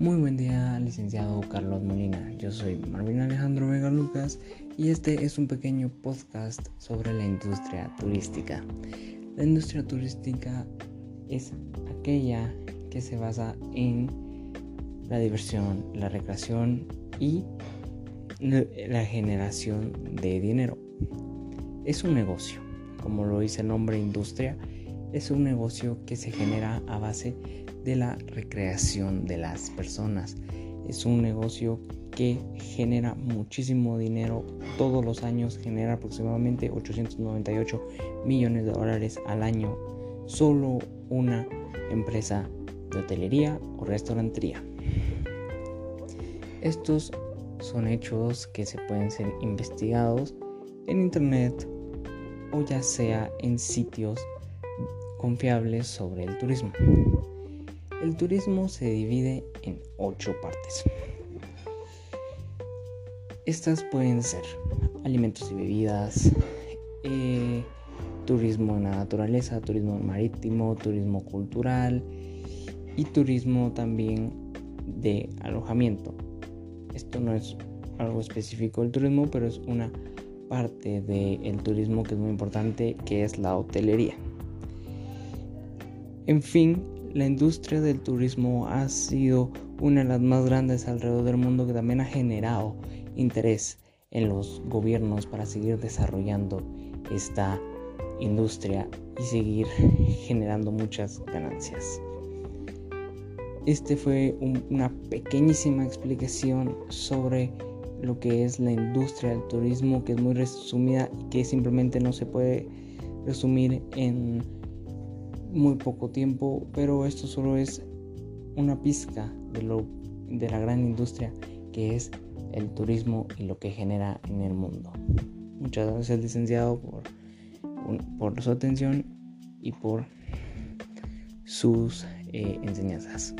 Muy buen día, licenciado Carlos Molina. Yo soy Marvin Alejandro Vega Lucas y este es un pequeño podcast sobre la industria turística. La industria turística es aquella que se basa en la diversión, la recreación y la generación de dinero. Es un negocio, como lo dice el nombre industria, es un negocio que se genera a base de la recreación de las personas. Es un negocio que genera muchísimo dinero todos los años, genera aproximadamente 898 millones de dólares al año. Solo una empresa de hotelería o restaurantería. Estos son hechos que se pueden ser investigados en internet o ya sea en sitios confiables sobre el turismo. El turismo se divide en ocho partes. Estas pueden ser alimentos y bebidas, eh, turismo en la naturaleza, turismo marítimo, turismo cultural y turismo también de alojamiento. Esto no es algo específico del turismo, pero es una parte del turismo que es muy importante, que es la hotelería. En fin, la industria del turismo ha sido una de las más grandes alrededor del mundo que también ha generado interés en los gobiernos para seguir desarrollando esta industria y seguir generando muchas ganancias. Este fue una pequeñísima explicación sobre lo que es la industria del turismo, que es muy resumida y que simplemente no se puede resumir en muy poco tiempo, pero esto solo es una pizca de, lo, de la gran industria que es el turismo y lo que genera en el mundo. Muchas gracias licenciado por, por su atención y por sus eh, enseñanzas.